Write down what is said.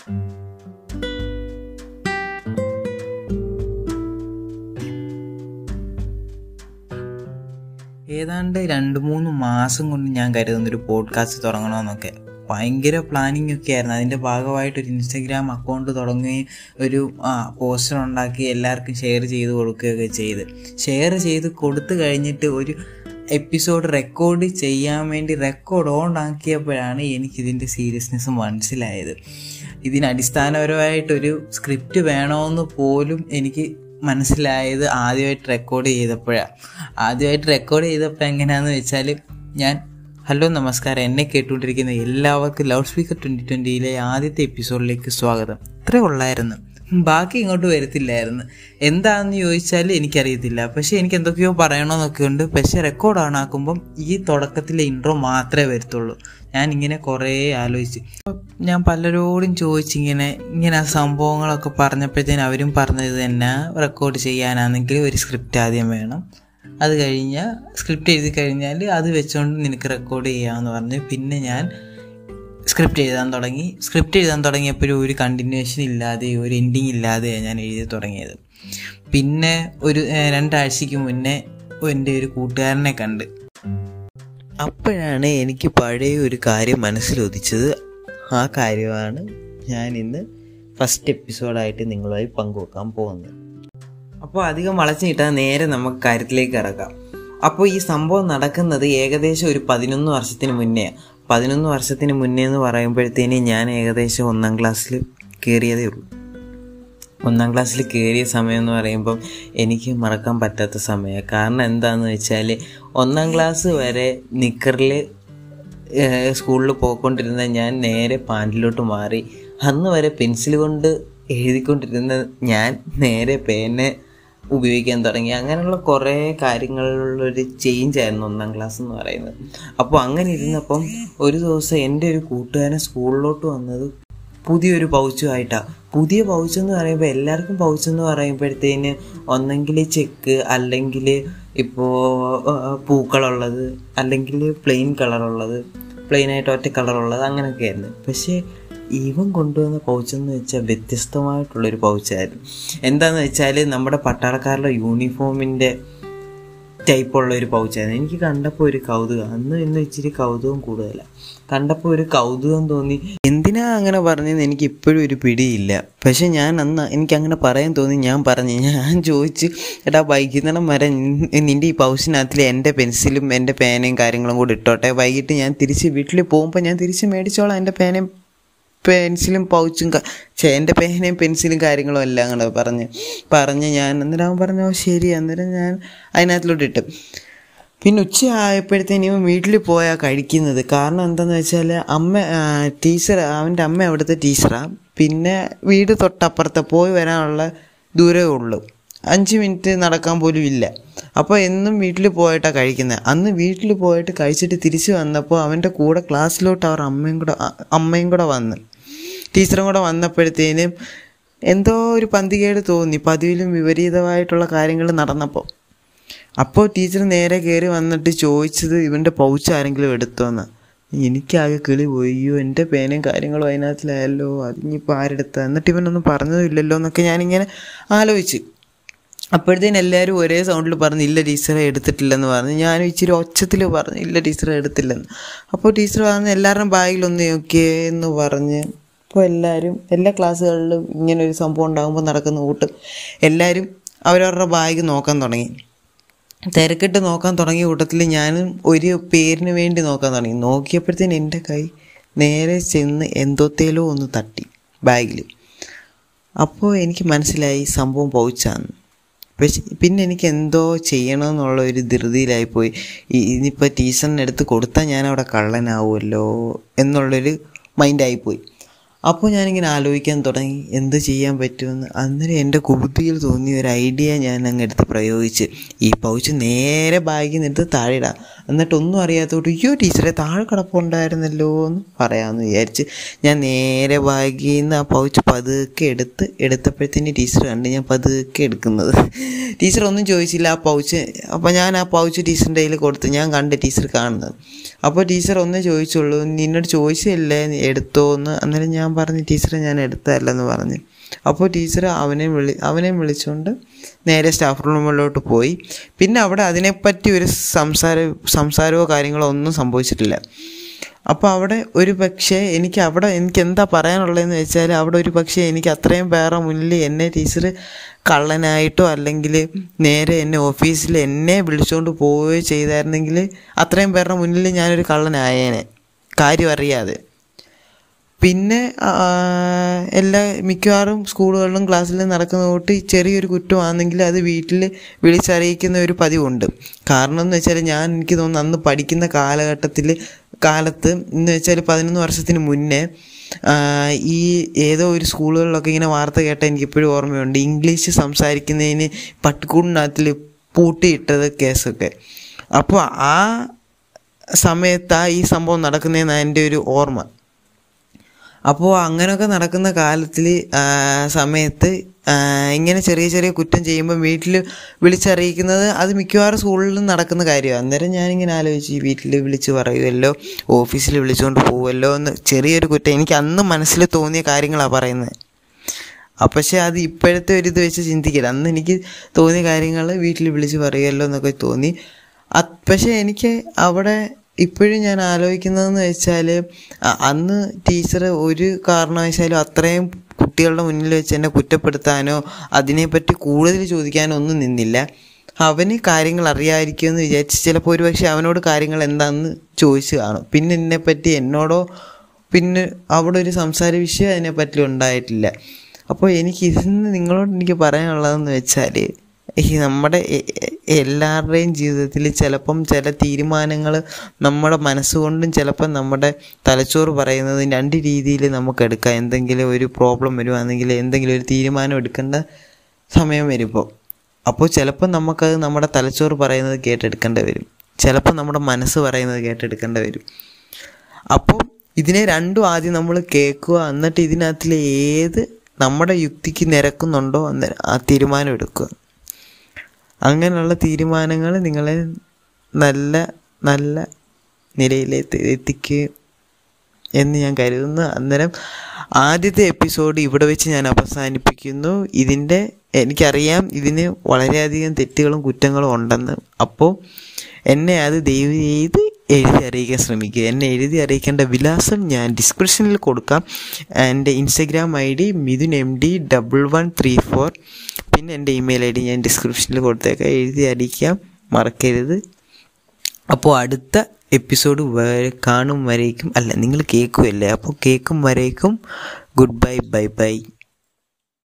ഏതാണ്ട് രണ്ട് മൂന്ന് മാസം കൊണ്ട് ഞാൻ കരുതുന്ന ഒരു പോഡ്കാസ്റ്റ് തുടങ്ങണമെന്നൊക്കെ. ഭയങ്കര പ്ലാനിങ് ഒക്കെ ആയിരുന്നു. അതിന്റെ ഭാഗമായിട്ട് ഒരു ഇൻസ്റ്റഗ്രാം അക്കൗണ്ട് തുടങ്ങുകയും ഒരു പോസ്റ്റർ ഉണ്ടാക്കി എല്ലാവർക്കും ഷെയർ ചെയ്ത് കൊടുക്കുകയൊക്കെ ചെയ്ത്. ഷെയർ ചെയ്ത് കൊടുത്തു കഴിഞ്ഞിട്ട് ഒരു എപ്പിസോഡ് റെക്കോർഡ് ചെയ്യാൻ വേണ്ടി റെക്കോർഡ് ഓൺ ആക്കിയപ്പോഴാണ് എനിക്കിതിന്റെ സീരിയസ്നെസ് മനസ്സിലായത്. ഇതിന് അടിസ്ഥാനപരമായിട്ടൊരു സ്ക്രിപ്റ്റ് വേണമെന്ന് പോലും എനിക്ക് മനസ്സിലായത് ആദ്യമായിട്ട് റെക്കോർഡ് ചെയ്തപ്പോഴാണ് ആദ്യമായിട്ട് റെക്കോർഡ് ചെയ്തപ്പോൾ എങ്ങനെയാണെന്ന് വെച്ചാൽ ഞാൻ ഹലോ നമസ്കാരം. എന്നെ കേട്ടുകൊണ്ടിരിക്കുന്ന എല്ലാവർക്കും ലൗഡ് സ്പീക്കർ ട്വന്റി ട്വന്റിയിലെ ആദ്യത്തെ എപ്പിസോഡിലേക്ക് സ്വാഗതം. ഇത്രേ ഉള്ളായിരുന്നു. ബാക്കി ഇങ്ങോട്ട് വരത്തില്ലായിരുന്നു. എന്താണെന്ന് ചോദിച്ചാൽ എനിക്കറിയത്തില്ല. പക്ഷേ എനിക്ക് എന്തൊക്കെയോ പറയണമെന്നൊക്കെ ഉണ്ട്. പക്ഷേ റെക്കോർഡ് ഓണാക്കുമ്പം ഈ തുടക്കത്തിലെ ഇൻട്രോ മാത്രമേ വരത്തുള്ളൂ. ഞാൻ ഇങ്ങനെ കുറേ ആലോചിച്ച്. ഞാൻ പലരോടും ചോദിച്ചിങ്ങനെ ഇങ്ങനെ ആ സംഭവങ്ങളൊക്കെ പറഞ്ഞപ്പോഴത്തേന് അവരും പറഞ്ഞത് തന്നെ റെക്കോർഡ് ചെയ്യാനാണെങ്കിൽ ഒരു സ്ക്രിപ്റ്റ് ആദ്യം വേണം. അത് കഴിഞ്ഞാൽ സ്ക്രിപ്റ്റ് എഴുതി കഴിഞ്ഞാൽ അത് വെച്ചുകൊണ്ട് നിനക്ക് റെക്കോർഡ് ചെയ്യാമെന്ന് പറഞ്ഞു. പിന്നെ ഞാൻ സ്ക്രിപ്റ്റ് എഴുതാൻ തുടങ്ങി. സ്ക്രിപ്റ്റ് എഴുതാൻ തുടങ്ങിയപ്പോഴും ഒരു കണ്ടിന്യൂഷൻ ഇല്ലാതെ ഒരു എൻഡിങ് ഇല്ലാതെ ഞാൻ എഴുതി തുടങ്ങിയത്. പിന്നെ ഒരു രണ്ടാഴ്ചയ്ക്ക് മുന്നേ എന്റെ ഒരു കൂട്ടുകാരനെ കണ്ട്. അപ്പോഴാണ് എനിക്ക് പഴയ ഒരു കാര്യം മനസ്സിലൊതിച്ചത് ആ കാര്യമാണ് ഞാൻ ഇന്ന് ഫസ്റ്റ് എപ്പിസോഡായിട്ട് നിങ്ങളുമായി പങ്കുവെക്കാൻ പോകുന്നത്. അപ്പോൾ അധികം വളച്ചു കിട്ടാൻ നേരെ നമുക്ക് കാര്യത്തിലേക്ക് ഇറക്കാം അപ്പോൾ ഈ സംഭവം നടക്കുന്നത് ഏകദേശം ഒരു പതിനൊന്ന് വർഷത്തിന് മുന്നേ പതിനൊന്ന് വർഷത്തിന് മുന്നേ എന്ന് പറയുമ്പോഴത്തേന് ഞാൻ ഏകദേശം ഒന്നാം ക്ലാസ്സിൽ കയറിയതേ ഉള്ളൂ. ഒന്നാം ക്ലാസ്സിൽ കയറിയ സമയം എന്ന് പറയുമ്പം എനിക്ക് മറക്കാൻ പറ്റാത്ത സമയമാണ്. കാരണം എന്താണെന്ന് വെച്ചാൽ ഒന്നാം ക്ലാസ് വരെ നിക്കറിൽ സ്കൂളിൽ പോയിക്കൊണ്ടിരുന്ന ഞാൻ നേരെ പാന്റിലോട്ട് മാറി. അന്ന് വരെ പെൻസിൽ കൊണ്ട് എഴുതിക്കൊണ്ടിരുന്ന ഞാൻ നേരെ പേന ഉപയോഗിക്കാൻ തുടങ്ങി. അങ്ങനെയുള്ള കുറേ കാര്യങ്ങളിലുള്ളൊരു ചേഞ്ച് ആയിരുന്നു ഒന്നാം ക്ലാസ് എന്ന് പറയുന്നത്. അപ്പോൾ അങ്ങനെ ഇരുന്നപ്പം ഒരു ദിവസം എന്റെ ഒരു കൂട്ടുകാരൻ സ്കൂളിലോട്ട് വന്നത് പുതിയൊരു പൗച്ചുമായിട്ടാണ് പുതിയ പൗച്ച് എന്ന് പറയുമ്പോൾ എല്ലാവർക്കും പൗച്ച് എന്ന് പറയുമ്പോഴത്തേന് ഒന്നെങ്കിൽ ചെക്ക് അല്ലെങ്കിൽ ഇപ്പോൾ പൂക്കളുള്ളത് അല്ലെങ്കിൽ പ്ലെയിൻ കളറുള്ളത് പ്ലെയിനായിട്ട് ഒറ്റ കളറുള്ളത് അങ്ങനെയൊക്കെ ആയിരുന്നു. പക്ഷേ ഇവൻ കൊണ്ടുവന്ന പൗച്ചെന്ന് വെച്ചാൽ വ്യത്യസ്തമായിട്ടുള്ളൊരു പൗച്ചായിരുന്നു എന്താണെന്ന് വെച്ചാൽ നമ്മുടെ പട്ടാളക്കാരുടെ യൂണിഫോമിന്റെ ടൈപ്പുള്ള ഒരു പൗച്ചായിരുന്നു എനിക്ക് കണ്ടപ്പോൾ ഒരു കൗതുകം അന്ന് ഇന്ന് ഇച്ചിരി കൗതുകം കൂടുതലാണ് കണ്ടപ്പോൾ ഒരു കൗതുകം തോന്നി. എന്തിനാ അങ്ങനെ പറഞ്ഞതെന്ന് എനിക്ക് ഇപ്പോഴും ഒരു പിടിയില്ല. പക്ഷെ ഞാൻ അന്ന് എനിക്ക് അങ്ങനെ പറയാൻ തോന്നി ഞാൻ പറഞ്ഞു ഞാൻ ചോദിച്ച് എടാ വൈകുന്നേരം വരെ നിന്റെ ഈ പൗച്ചിനകത്തിൽ എന്റെ പെൻസിലും എന്റെ പേനയും കാര്യങ്ങളും കൂടി ഇട്ടോട്ടെ. വൈകിട്ട് ഞാൻ തിരിച്ച് വീട്ടിൽ പോകുമ്പോൾ ഞാൻ തിരിച്ച് മേടിച്ചോളാം എന്റെ പേനയും പെൻസിലും പൗച്ചും എന്റെ പേനയും പെൻസിലും കാര്യങ്ങളും എല്ലാം കൂടെ പറഞ്ഞ് പറഞ്ഞ് ഞാൻ അന്നേരം അവൻ പറഞ്ഞു ശരി അന്നേരം ഞാൻ അതിനകത്തിലോട്ട് ഇട്ട്. പിന്നെ ഉച്ച ആയപ്പോഴത്തേനും വീട്ടിൽ പോയാൽ കഴിക്കുന്നത്. കാരണം എന്താണെന്ന് വെച്ചാൽ അമ്മ ടീച്ചർ അവന്റെ അമ്മ അവിടുത്തെ ടീച്ചറാണ് പിന്നെ വീട് തൊട്ടപ്പുറത്തെ പോയി വരാനുള്ള ദൂരമേ ഉള്ളൂ. അഞ്ച് മിനിറ്റ് നടക്കാൻ പോലും ഇല്ല. അപ്പോൾ എന്നും വീട്ടിൽ പോയിട്ടാണ് കഴിക്കുന്നത് അന്ന് വീട്ടിൽ പോയിട്ട് കഴിച്ചിട്ട് തിരിച്ചു വന്നപ്പോൾ അവന്റെ കൂടെ ക്ലാസ്സിലോട്ട് അവർ അമ്മയും കൂടെ അമ്മയും കൂടെ വന്ന്. ടീച്ചറും കൂടെ വന്നപ്പോഴത്തേനും എന്തോ ഒരു പന്തികേട് തോന്നി പതിവിലും വിപരീതമായിട്ടുള്ള കാര്യങ്ങൾ നടന്നപ്പോൾ അപ്പോൾ ടീച്ചർ നേരെ കയറി വന്നിട്ട് ചോദിച്ചത് ഇവന്റെ പൗച്ച് ആരെങ്കിലും എടുത്തോന്ന്. എനിക്കാകെ കിളി പോയോ. എന്റെ പേനയും കാര്യങ്ങളും അതിനകത്തിലായല്ലോ. അതിനിപ്പോൾ ആരെടുത്ത? എന്നിട്ട് ഇവനൊന്നും പറഞ്ഞതുമില്ലല്ലോ എന്നൊക്കെ ഞാനിങ്ങനെ ആലോചിച്ച്. അപ്പോഴത്തേന് എല്ലാവരും ഒരേ സൗണ്ടിൽ പറഞ്ഞു ഇല്ല ടീച്ചറെ എടുത്തിട്ടില്ലെന്ന് പറഞ്ഞു. ഞാനും ഇച്ചിരി ഒച്ചത്തിൽ പറഞ്ഞു ഇല്ല ടീച്ചറെ എടുത്തില്ലെന്ന്. അപ്പോൾ ടീച്ചർ പറഞ്ഞു എല്ലാവരുടെയും ബാഗിലൊന്ന് നോക്കിയേ എന്ന് പറഞ്ഞ്. അപ്പോൾ എല്ലാവരും എല്ലാ ക്ലാസ്സുകളിലും ഇങ്ങനെ ഒരു സംഭവം ഉണ്ടാകുമ്പോൾ നടക്കുന്ന കൂട്ട് എല്ലാവരും അവരവരുടെ ബാഗ് നോക്കാൻ തുടങ്ങി. തിരക്കിട്ട് നോക്കാൻ തുടങ്ങിയ കൂട്ടത്തിൽ ഞാനും ഒരു പേരിന് വേണ്ടി നോക്കാൻ തുടങ്ങി. നോക്കിയപ്പോഴത്തേന് എന്റെ കൈ നേരെ ചെന്ന് എന്തോത്തേലോ ഒന്ന് തട്ടി ബാഗിൽ അപ്പോൾ എനിക്ക് മനസ്സിലായി സംഭവം പൗച്ചാന്ന് പക്ഷെ പിന്നെ എനിക്ക് എന്തോ ചെയ്യണമെന്നുള്ള ഒരു ധൃതിയിലായിപ്പോയി. ഇനിയിപ്പോൾ ടീച്ചറിന്റെ അടുത്ത് കൊടുത്താൽ ഞാൻ അവിടെ കള്ളനാവുമല്ലോ എന്നുള്ളൊരു മൈൻഡായിപ്പോയി. അപ്പോൾ ഞാനിങ്ങനെ ആലോചിക്കാൻ തുടങ്ങി. എന്ത് ചെയ്യാൻ പറ്റുമെന്ന്. അന്നേരം എന്റെ കുബുദ്ധിയിൽ തോന്നിയ ഒരു ഐഡിയ ഞാൻ അങ്ങ് എടുത്ത് പ്രയോഗിച്ച്. ഈ പൗച്ച് നേരെ ബാഗിൽ നിന്ന് എടുത്ത് താഴെ ഇടാം. എന്നിട്ട് ഒന്നും അറിയാത്തോട്ട് അയ്യോ ടീച്ചറെ താഴെ കിടപ്പുണ്ടായിരുന്നല്ലോ എന്ന് പറയാമെന്ന് വിചാരിച്ച് ഞാൻ നേരെ ബാഗിൽ നിന്ന് ആ പൗച്ച് പതുക്കെ എടുത്ത് എടുത്തപ്പോഴത്തേന് ടീച്ചർ കണ്ട് ഞാൻ പതുക്കെ എടുക്കുന്നത്. ടീച്ചർ ഒന്നും ചോദിച്ചില്ല ആ പൗച്ച്. അപ്പോൾ ഞാൻ ആ പൗച്ച് ടീച്ചറിന്റെ കയ്യിൽ കൊടുത്ത് ഞാൻ കണ്ട് ടീച്ചർ കാണുന്നത്. അപ്പോൾ ടീച്ചർ ഒന്നേ ചോദിച്ചുള്ളൂ നിന്നോട് ചോദിച്ചില്ലേ എടുത്തോ എന്ന് അന്നേരം ഞാൻ പറഞ്ഞു ടീച്ചറെ ഞാൻ എടുത്തതല്ലെന്ന് പറഞ്ഞു. അപ്പോൾ ടീച്ചർ അവനെ വിളി അവനെ വിളിച്ചുകൊണ്ട് നേരെ സ്റ്റാഫ് റൂമിലോട്ട് പോയി. പിന്നെ അവിടെ അതിനെപ്പറ്റി ഒരു സംസാര സംസാരമോ കാര്യങ്ങളോ ഒന്നും സംഭവിച്ചിട്ടില്ല. അപ്പോൾ അവിടെ ഒരു പക്ഷേ എനിക്ക് അവിടെ എനിക്ക് എന്താ പറയാനുള്ളതെന്ന് വെച്ചാൽ അവിടെ ഒരു പക്ഷേ എനിക്ക് അത്രയും പേരെ മുന്നിൽ എന്നെ ടീച്ചർ കള്ളനായിട്ടോ അല്ലെങ്കിൽ നേരെ എന്നെ ഓഫീസിൽ എന്നെ വിളിച്ചുകൊണ്ട് പോവുകയോ ചെയ്തായിരുന്നെങ്കിൽ അത്രയും പേരുടെ മുന്നിൽ ഞാനൊരു കള്ളനായേനെ. കാര്യം അറിയാതെ. പിന്നെ എല്ലാ മിക്കവാറും സ്കൂളുകളിലും ക്ലാസ്സിലും നടക്കുന്ന തൊട്ട് ചെറിയൊരു കുറ്റമാണെങ്കിൽ അത് വീട്ടിൽ വിളിച്ചറിയിക്കുന്ന ഒരു പതിവുണ്ട്. കാരണം എന്ന് വെച്ചാൽ ഞാൻ എനിക്ക് തോന്നുന്നു അന്ന് പഠിക്കുന്ന കാലഘട്ടത്തിൽ കാലത്ത് എന്ന് വെച്ചാൽ പതിനൊന്ന് വർഷത്തിന് മുന്നേ ഈ ഏതോ ഒരു സ്കൂളുകളിലൊക്കെ ഇങ്ങനെ വാർത്ത കേട്ട എനിക്കിപ്പോഴും ഓർമ്മയുണ്ട്. ഇംഗ്ലീഷ് സംസാരിക്കുന്നതിന് പട്ടിക്കൂടിനകത്തിൽ പൂട്ടിയിട്ടത് കേസൊക്കെ. അപ്പോൾ ആ സമയത്താണ് ഈ സംഭവം നടക്കുന്നതെന്നാണ് എന്റെ ഒരു ഓർമ്മ. അപ്പോൾ അങ്ങനെയൊക്കെ നടക്കുന്ന കാലത്തിൽ സമയത്ത് ഇങ്ങനെ ചെറിയ ചെറിയ കുറ്റം ചെയ്യുമ്പോൾ വീട്ടിൽ വിളിച്ചറിയിക്കുന്നത് അത് മിക്കവാറും സ്കൂളിലും നടക്കുന്ന കാര്യമാണ് അന്നേരം ഞാനിങ്ങനെ ആലോചിച്ച് വീട്ടിൽ വിളിച്ച് പറയുമല്ലോ ഓഫീസിൽ വിളിച്ചുകൊണ്ട് പോവുമല്ലോ എന്ന് ചെറിയൊരു കുറ്റം. എനിക്ക് അന്ന് മനസ്സിൽ തോന്നിയ കാര്യങ്ങളാണ് പറയുന്നത് പക്ഷേ അത് ഇപ്പോഴത്തെ ഒരു ഇത് വെച്ച് ചിന്തിക്കില്ല. അന്ന് എനിക്ക് തോന്നിയ കാര്യങ്ങൾ വീട്ടിൽ വിളിച്ച് പറയുമല്ലോ എന്നൊക്കെ തോന്നി. പക്ഷേ എനിക്ക് അവിടെ ഇപ്പോഴും ഞാൻ ആലോചിക്കുന്നതെന്ന് വെച്ചാൽ അന്ന് ടീച്ചർ ഒരു കാരണവശാലും അത്രയും കുട്ടികളുടെ മുന്നിൽ വെച്ച് എന്നെ കുറ്റപ്പെടുത്താനോ അതിനെപ്പറ്റി കൂടുതൽ ചോദിക്കാനോ ഒന്നും നിന്നില്ല. അവന് കാര്യങ്ങൾ അറിയാമായിരിക്കുമെന്ന് വിചാരിച്ച് ചിലപ്പോൾ ഒരു പക്ഷേ അവനോട് കാര്യങ്ങൾ എന്താണെന്ന് ചോദിച്ചു കാണും. പിന്നെ എന്നെപ്പറ്റി എന്നോടോ പിന്നെ അവിടെ ഒരു സംസാര വിഷയം അതിനെപ്പറ്റി ഉണ്ടായിട്ടില്ല. അപ്പോൾ എനിക്ക് ഇതിന്ന് നിങ്ങളോട് എനിക്ക് പറയാനുള്ളതെന്ന് വെച്ചാൽ ഈ നമ്മുടെ എല്ലാവരുടെയും ജീവിതത്തിൽ ചിലപ്പം ചില തീരുമാനങ്ങൾ നമ്മുടെ മനസ്സുകൊണ്ടും ചിലപ്പം നമ്മുടെ തലച്ചോറ് പറയുന്നത് രണ്ട് രീതിയിൽ നമുക്ക് എടുക്കാം. എന്തെങ്കിലും ഒരു പ്രോബ്ലം വരുവാണെങ്കിൽ എന്തെങ്കിലും ഒരു തീരുമാനം എടുക്കേണ്ട സമയം വരുമ്പോൾ. അപ്പോൾ ചിലപ്പോൾ നമുക്കത് നമ്മുടെ തലച്ചോറ് പറയുന്നത് കേട്ടെടുക്കേണ്ടി വരും. ചിലപ്പോൾ നമ്മുടെ മനസ്സ് പറയുന്നത് കേട്ടെടുക്കേണ്ടി വരും. അപ്പോൾ ഇതിനെ രണ്ടും ആദ്യം നമ്മൾ കേൾക്കുക. എന്നിട്ട് ഇതിനകത്തിൽ ഏത് നമ്മുടെ യുക്തിക്ക് നിരക്കുന്നുണ്ടോ അന്നേരം ആ തീരുമാനം എടുക്കുക. അങ്ങനെയുള്ള തീരുമാനങ്ങൾ നിങ്ങളെ നല്ല നല്ല നിലയിലേക്ക് എത്തിക്കുകയും എന്ന് ഞാൻ കരുതുന്നു. അന്നേരം ആദ്യത്തെ എപ്പിസോഡ് ഇവിടെ വെച്ച് ഞാൻ അവസാനിപ്പിക്കുന്നു. ഇതിന്റെ എനിക്കറിയാം ഇതിന് വളരെയധികം തെറ്റുകളും കുറ്റങ്ങളും ഉണ്ടെന്ന്. അപ്പോൾ എന്നെ അത് ദയവ് ചെയ്ത് എഴുതി അറിയിക്കാൻ ശ്രമിക്കുക. എന്നെ എഴുതി അറിയിക്കേണ്ട വിലാസം ഞാൻ ഡിസ്ക്രിപ്ഷനിൽ കൊടുക്കാം. എന്റെ Instagram I D Mithun M D double one three four പിന്നെ എന്റെ ഇമെയിൽ ഐ ഡി ഞാൻ ഡിസ്ക്രിപ്ഷനിൽ കൊടുത്തേക്കാം. എഴുതി അറിയിക്കാം മറക്കരുത്. അപ്പോൾ അടുത്ത എപ്പിസോഡ് വരെ കാണും വരേക്കും. അല്ല നിങ്ങൾ കേൾക്കുമല്ലേ അപ്പോൾ കേൾക്കും വരേക്കും. Good bye bye bye